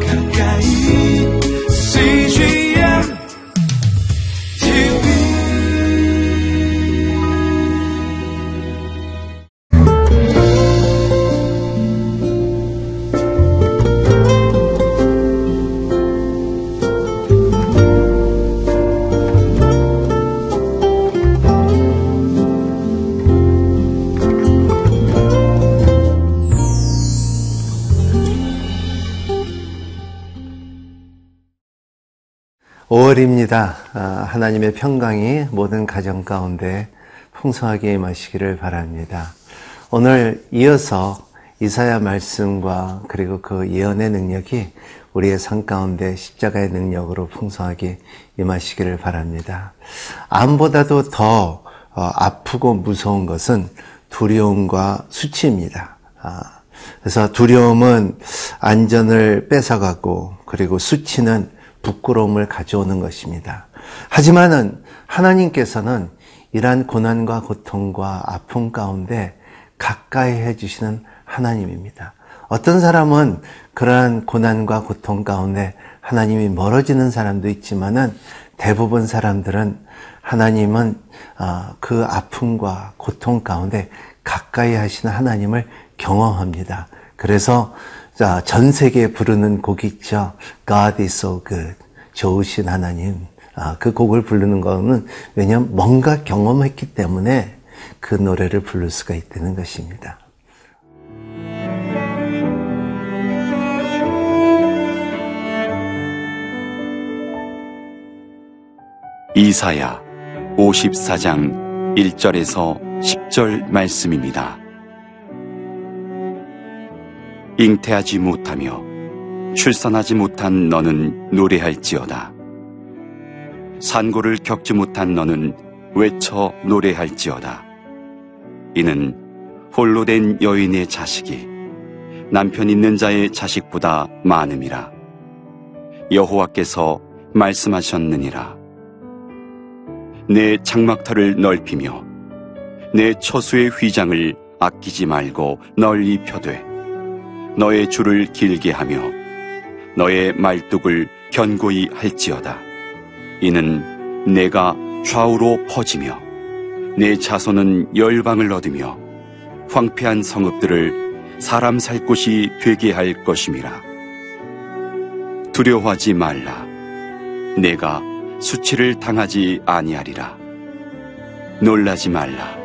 가까 5월입니다. 아, 하나님의 평강이 모든 가정 가운데 풍성하게 임하시기를 바랍니다. 오늘 이어서 이사야 말씀과 그리고 그 예언의 능력이 우리의 삶 가운데 십자가의 능력으로 풍성하게 임하시기를 바랍니다. 암보다도 더 어, 아프고 무서운 것은 두려움과 수치입니다. 아, 그래서 두려움은 안전을 뺏어가고 그리고 수치는 부끄러움을 가져오는 것입니다. 하지만은 하나님께서는 이러한 고난과 고통과 아픔 가운데 가까이 해주시는 하나님입니다. 어떤 사람은 그러한 고난과 고통 가운데 하나님이 멀어지는 사람도 있지만은 대부분 사람들은 하나님은 아, 그 아픔과 고통 가운데 가까이 하시는 하나님을 경험합니다. 그래서 전 세계에 부르는 곡이 있죠. God is so good. 좋으신 하나님. 아, 그 곡을 부르는 거는 왜냐하면 뭔가 경험했기 때문에 그 노래를 부를 수가 있다는 것입니다. 이사야 54장 1절에서 10절 말씀입니다. 잉태하지 못하며 출산하지 못한 너는 노래할지어다. 산고를 겪지 못한 너는 외쳐 노래할지어다. 이는 홀로 된 여인의 자식이 남편 있는 자의 자식보다 많음이라. 여호와께서 말씀하셨느니라. 내 장막터를 넓히며 내 처수의 휘장을 아끼지 말고 널리 펴되 너의 줄을 길게 하며 너의 말뚝을 견고히 할지어다. 이는 내가 좌우로 퍼지며 내 자손은 열방을 얻으며 황폐한 성읍들을 사람 살 곳이 되게 할 것임이라. 두려워하지 말라. 내가 수치를 당하지 아니하리라. 놀라지 말라.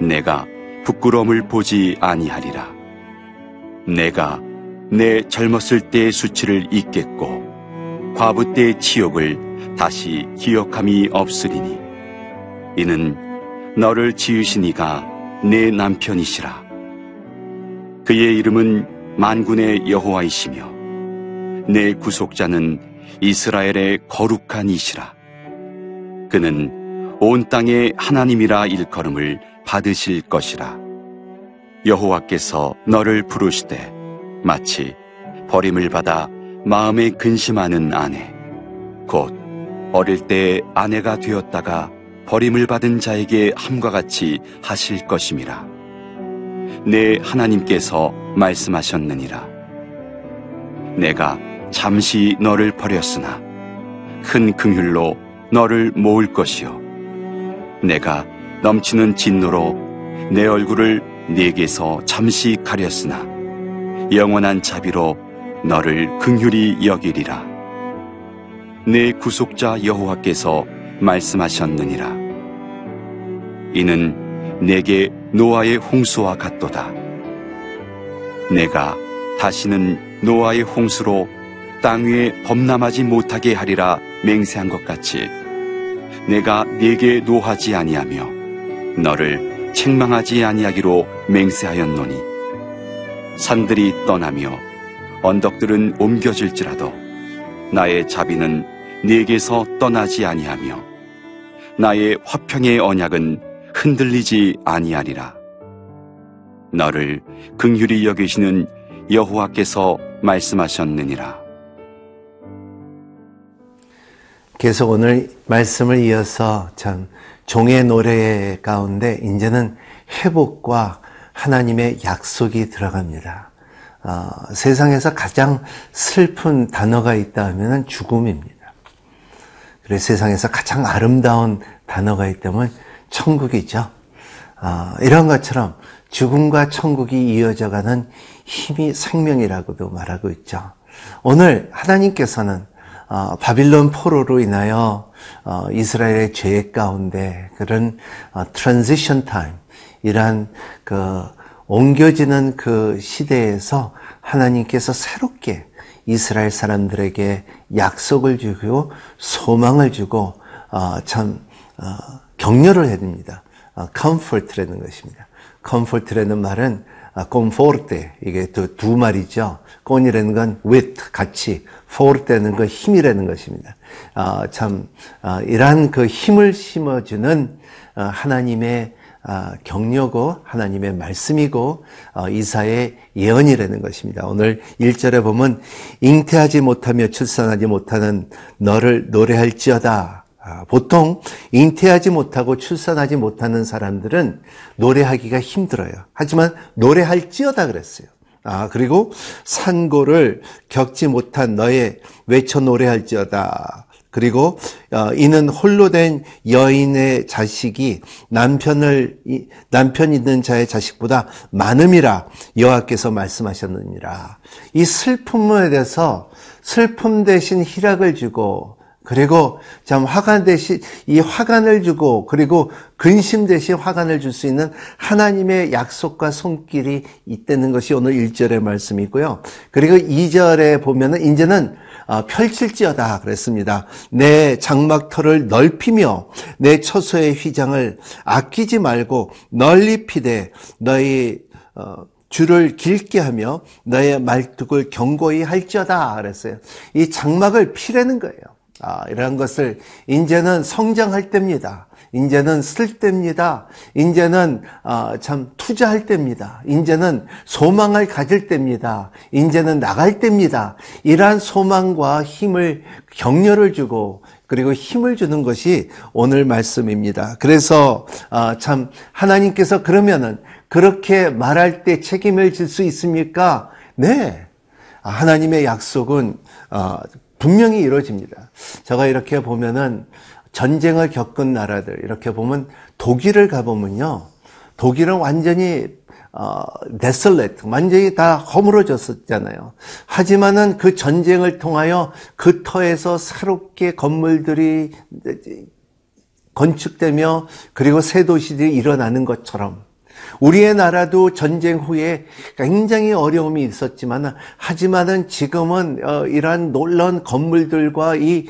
내가 부끄러움을 보지 아니하리라. 내가 내 젊었을 때의 수치를 잊겠고 과부 때의 치욕을 다시 기억함이 없으리니 이는 너를 지으신 이가 내 남편이시라. 그의 이름은 만군의 여호와이시며 내 구속자는 이스라엘의 거룩한 이시라. 그는 온 땅의 하나님이라 일컬음을 받으실 것이라. 여호와께서 너를 부르시되 마치 버림을 받아 마음에 근심하는 아내, 곧 어릴 때 아내가 되었다가 버림을 받은 자에게 함과 같이 하실 것임이라. 내 하나님께서 말씀하셨느니라. 내가 잠시 너를 버렸으나 큰 긍휼로 너를 모을 것이요. 내가 넘치는 진노로 내 얼굴을 네게서 잠시 가렸으나 영원한 자비로 너를 긍휼히 여기리라. 내 구속자 여호와께서 말씀하셨느니라. 이는 내게 노아의 홍수와 같도다. 내가 다시는 노아의 홍수로 땅 위에 범람하지 못하게 하리라 맹세한 것 같이 내가 네게 노하지 아니하며 너를 책망하지 아니하기로 맹세하였노니 산들이 떠나며 언덕들은 옮겨질지라도 나의 자비는 네게서 떠나지 아니하며 나의 화평의 언약은 흔들리지 아니하리라. 너를 긍휼히 여기시는 여호와께서 말씀하셨느니라. 계속 오늘 말씀을 이어서 참 종의 노래 가운데 이제는 회복과 하나님의 약속이 들어갑니다. 어, 세상에서 가장 슬픈 단어가 있다 하면 죽음입니다. 그래서 세상에서 가장 아름다운 단어가 있다면 천국이죠. 어, 이런 것처럼 죽음과 천국이 이어져가는 힘이 생명이라고도 말하고 있죠. 오늘 하나님께서는 어, 바빌론 포로로 인하여 어, 이스라엘의 죄 가운데 그런 transition time 이란 그 옮겨지는 그 시대에서 하나님께서 새롭게 이스라엘 사람들에게 약속을 주고 소망을 주고 어, 참 어, 격려를 해줍니다. 어, comfort라는 것입니다. comfort라는 말은 아, conforte 이게 두, 두 말이죠. con이라는 건 with 같이, forte는 건 힘이라는 것입니다. 아, 참 아, 이러한 그 힘을 심어주는 아, 하나님의 아, 격려고 하나님의 말씀이고 어, 이사의 예언이라는 것입니다. 오늘 1절에 보면 잉태하지 못하며 출산하지 못하는 너를 노래할지어다. 아, 보통 잉태하지 못하고 출산하지 못하는 사람들은 노래하기가 힘들어요. 하지만 노래할지어다 그랬어요. 아, 그리고 산고를 겪지 못한 너의 외쳐 노래할지어다. 그리고 어, 이는 홀로 된 여인의 자식이 남편을 남편 있는 자의 자식보다 많음이라 여호와께서 말씀하셨느니라. 이 슬픔에 대해서 슬픔 대신 희락을 주고 그리고 참 화관 대신 이 화관을 주고 그리고 근심 대신 화관을 줄 수 있는 하나님의 약속과 손길이 있다는 것이 오늘 1절의 말씀이고요. 그리고 2절에 보면은 이제는 어, 펼칠지어다 그랬습니다. 내 장막터를 넓히며 내 처소의 휘장을 아끼지 말고 널리 피되 너희 어, 줄을 길게 하며 너의 말뚝을 견고히 할지어다 그랬어요. 이 장막을 피라는 거예요. 아, 이런 것을 이제는 성장할 때입니다. 이제는 쓸 때입니다. 이제는 어, 참 투자할 때입니다. 이제는 소망을 가질 때입니다. 이제는 나갈 때입니다. 이러한 소망과 힘을 격려를 주고 그리고 힘을 주는 것이 오늘 말씀입니다. 그래서 어, 참 하나님께서 그러면은 그렇게 말할 때 책임을 질 수 있습니까? 네. 하나님의 약속은 어, 분명히 이루어집니다. 제가 이렇게 보면은 전쟁을 겪은 나라들 이렇게 보면 독일을 가보면요. 독일은 완전히 어, 데설레트, 완전히 다 허물어졌었잖아요. 하지만은 그 전쟁을 통하여 그 터에서 새롭게 건물들이 건축되며 그리고 새 도시들이 일어나는 것처럼 우리의 나라도 전쟁 후에 굉장히 어려움이 있었지만 하지만은 지금은 어, 이러한 놀라운 건물들과 이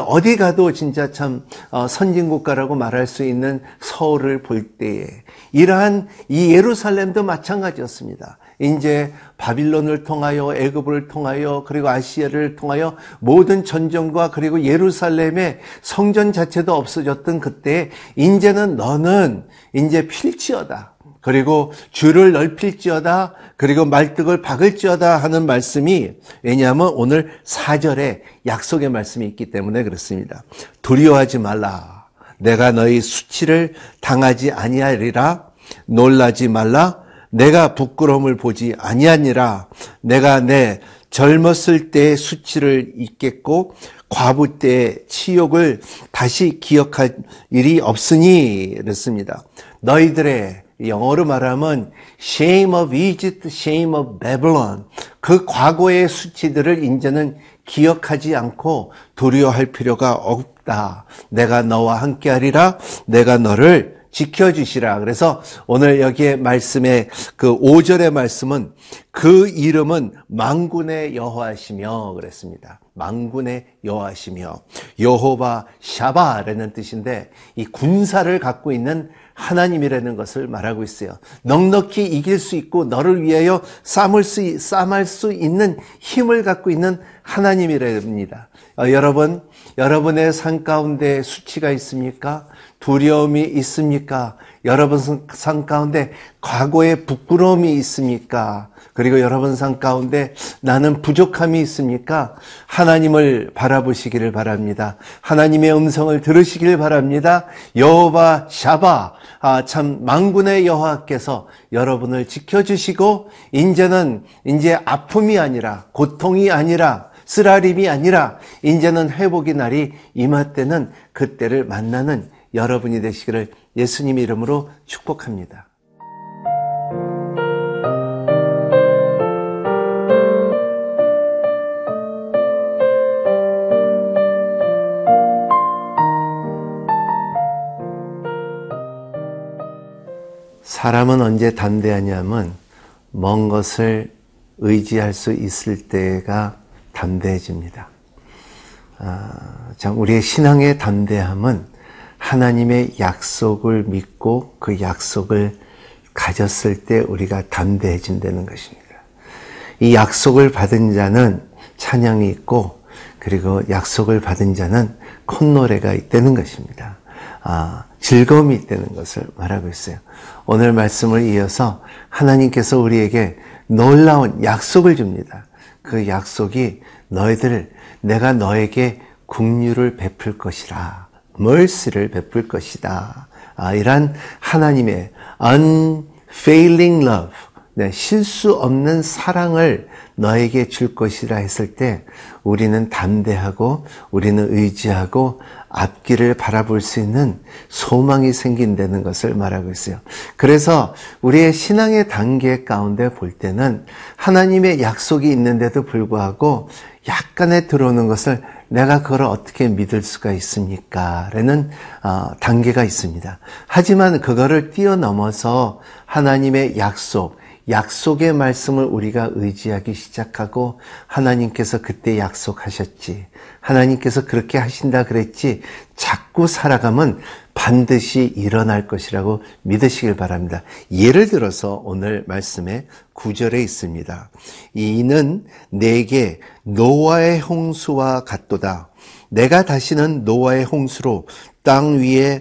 어디 가도 진짜 참 어, 선진국가라고 말할 수 있는 서울을 볼 때에 이러한 이 예루살렘도 마찬가지였습니다. 이제 바빌론을 통하여 애굽을 통하여 그리고 아시아를 통하여 모든 전쟁과 그리고 예루살렘의 성전 자체도 없어졌던 그때 이제는 너는 이제 필지어다. 그리고 줄을 넓힐지어다 그리고 말뚝을 박을지어다 하는 말씀이 왜냐하면 오늘 4절에 약속의 말씀이 있기 때문에 그렇습니다. 두려워하지 말라. 내가 너희 수치를 당하지 아니하리라. 놀라지 말라. 내가 부끄러움을 보지 아니하니라. 내가 내 젊었을 때의 수치를 잊겠고 과부 때의 치욕을 다시 기억할 일이 없으니 그랬습니다. 너희들의 영어로 말하면 shame of Egypt, shame of Babylon. 그 과거의 수치들을 이제는 기억하지 않고 두려워할 필요가 없다. 내가 너와 함께 하리라. 내가 너를 지켜주시라. 그래서 오늘 여기에 말씀의 그 5절의 말씀은 그 이름은 망군의 여호와시며 그랬습니다. 망군의 여호와시며 여호바 샤바라는 뜻인데 이 군사를 갖고 있는 하나님이라는 것을 말하고 있어요. 넉넉히 이길 수 있고 너를 위하여 싸을 수, 싸할 수 있는 힘을 갖고 있는 하나님이랍니다. 어, 여러분, 여러분의 삶 가운데 수치가 있습니까? 두려움이 있습니까? 여러분 삶 가운데 과거의 부끄러움이 있습니까? 그리고 여러분 삶 가운데 나는 부족함이 있습니까? 하나님을 바라보시기를 바랍니다. 하나님의 음성을 들으시길 바랍니다. 여호와 샤바 아, 참 망군의 여호와께서 여러분을 지켜 주시고 이제는 이제 아픔이 아니라 고통이 아니라 쓰라림이 아니라 이제는 회복의 날이 임할 때는 그때를 만나는 여러분이 되시기를 예수님 이름으로 축복합니다. 사람은 언제 담대하냐면 먼 것을 의지할 수 있을 때가 담대해집니다. 아, 참 우리의 신앙의 담대함은 하나님의 약속을 믿고 그 약속을 가졌을 때 우리가 담대해진다는 것입니다. 이 약속을 받은 자는 찬양이 있고 그리고 약속을 받은 자는 콧노래가 있다는 것입니다. 아, 즐거움이 있다는 것을 말하고 있어요. 오늘 말씀을 이어서 하나님께서 우리에게 놀라운 약속을 줍니다. 그 약속이 너희들 내가 너에게 국류를 베풀 것이라. Mercy를 베풀 것이다. 아, 이란 하나님의 unfailing love, 네, 실수 없는 사랑을 너에게 줄 것이라 했을 때 우리는 담대하고 우리는 의지하고 앞길을 바라볼 수 있는 소망이 생긴다는 것을 말하고 있어요. 그래서 우리의 신앙의 단계 가운데 볼 때는 하나님의 약속이 있는데도 불구하고 약간의 들어오는 것을 내가 그걸 어떻게 믿을 수가 있습니까? 라는 어, 단계가 있습니다. 하지만 그거를 뛰어넘어서 하나님의 약속, 약속의 말씀을 우리가 의지하기 시작하고 하나님께서 그때 약속하셨지. 하나님께서 그렇게 하신다 그랬지. 자꾸 살아가면 반드시 일어날 것이라고 믿으시길 바랍니다. 예를 들어서 오늘 말씀에 구절에 있습니다. 이는 내게 노아의 홍수와 같도다. 내가 다시는 노아의 홍수로 땅 위에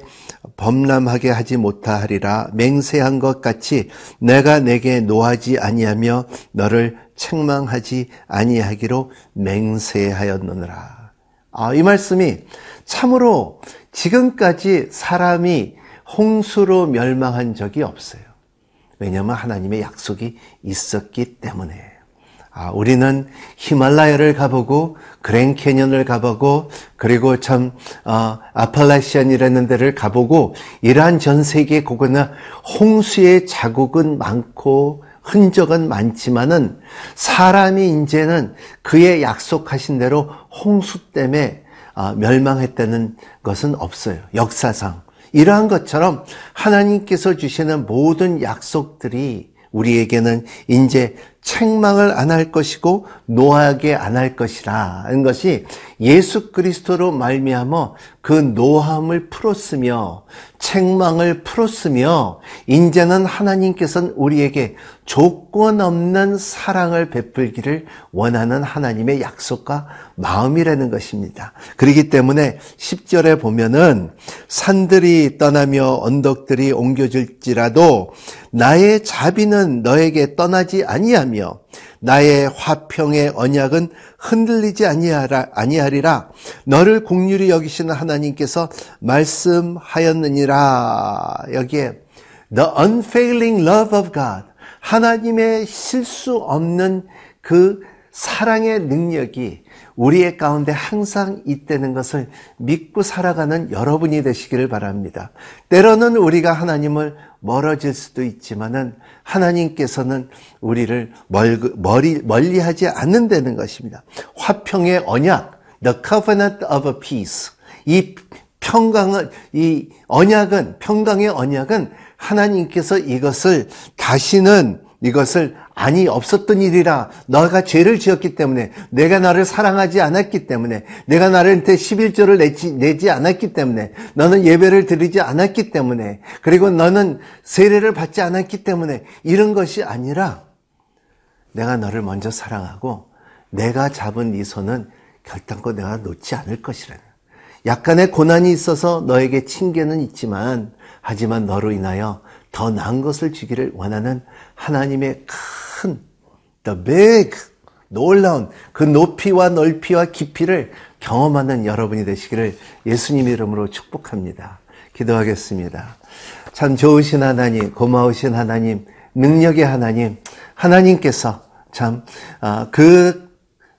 범람하게 하지 못하리라 맹세한 것 같이 내가 내게 노하지 아니하며 너를 책망하지 아니하기로 맹세하였느니라. 아, 이 말씀이 참으로 지금까지 사람이 홍수로 멸망한 적이 없어요. 왜냐하면 하나님의 약속이 있었기 때문에. 아, 우리는 히말라야를 가보고 그랜 캐년을 가보고 그리고 참 어, 아팔라시안이라는 데를 가보고 이러한 전 세계 곳에는 홍수의 자국은 많고 흔적은 많지만은 사람이 이제는 그의 약속하신 대로 홍수 때문에 어, 멸망했다는 것은 없어요. 역사상 이러한 것처럼 하나님께서 주시는 모든 약속들이 우리에게는 이제 책망을 안 할 것이고 노하게 안 할 것이라는 것이 예수 그리스도로 말미암아 그 노함을 풀었으며 책망을 풀었으며 이제는 하나님께서는 우리에게 조건 없는 사랑을 베풀기를 원하는 하나님의 약속과 마음이라는 것입니다. 그렇기 때문에 10절에 보면은 산들이 떠나며 언덕들이 옮겨질지라도 나의 자비는 너에게 떠나지 아니하며 나의 화평의 언약은 흔들리지 아니하리라. 너를 공률이 여기시는 하나님께서 말씀하였느니라. 여기에 the unfailing love of God. 하나님의 실수 없는 그 사랑의 능력이 우리의 가운데 항상 있다는 것을 믿고 살아가는 여러분이 되시기를 바랍니다. 때로는 우리가 하나님을 멀어질 수도 있지만은 하나님께서는 우리를 멀리, 멀리 하지 않는다는 것입니다. 화평의 언약, the covenant of peace. 이 평강은, 이 언약은, 평강의 언약은 하나님께서 이것을 다시는 이것을 아니 없었던 일이라 너가 죄를 지었기 때문에 내가 나를 사랑하지 않았기 때문에 내가 나한테 11조를 내지, 내지 않았기 때문에 너는 예배를 드리지 않았기 때문에 그리고 너는 세례를 받지 않았기 때문에 이런 것이 아니라 내가 너를 먼저 사랑하고 내가 잡은 이 손은 결단코 내가 놓지 않을 것이라는 약간의 고난이 있어서 너에게 징계는 있지만 하지만 너로 인하여 더 나은 것을 주기를 원하는 하나님의 큰 the big 놀라운 그 높이와 넓이와 깊이를 경험하는 여러분이 되시기를 예수님 이름으로 축복합니다. 기도하겠습니다. 참 좋으신 하나님, 고마우신 하나님, 능력의 하나님, 하나님께서 참 그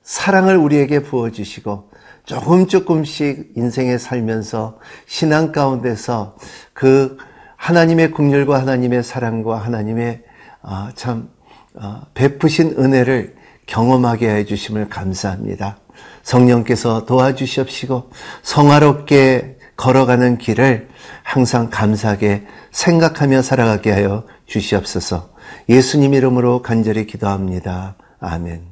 사랑을 우리에게 부어주시고 조금 조금씩 인생에 살면서 신앙 가운데서 그 하나님의 국률과 하나님의 사랑과 하나님의 아, 참 어, 베푸신 은혜를 경험하게 해주심을 감사합니다. 성령께서 도와주시옵시고 성화롭게 걸어가는 길을 항상 감사하게 생각하며 살아가게 하여 주시옵소서. 예수님 이름으로 간절히 기도합니다. 아멘.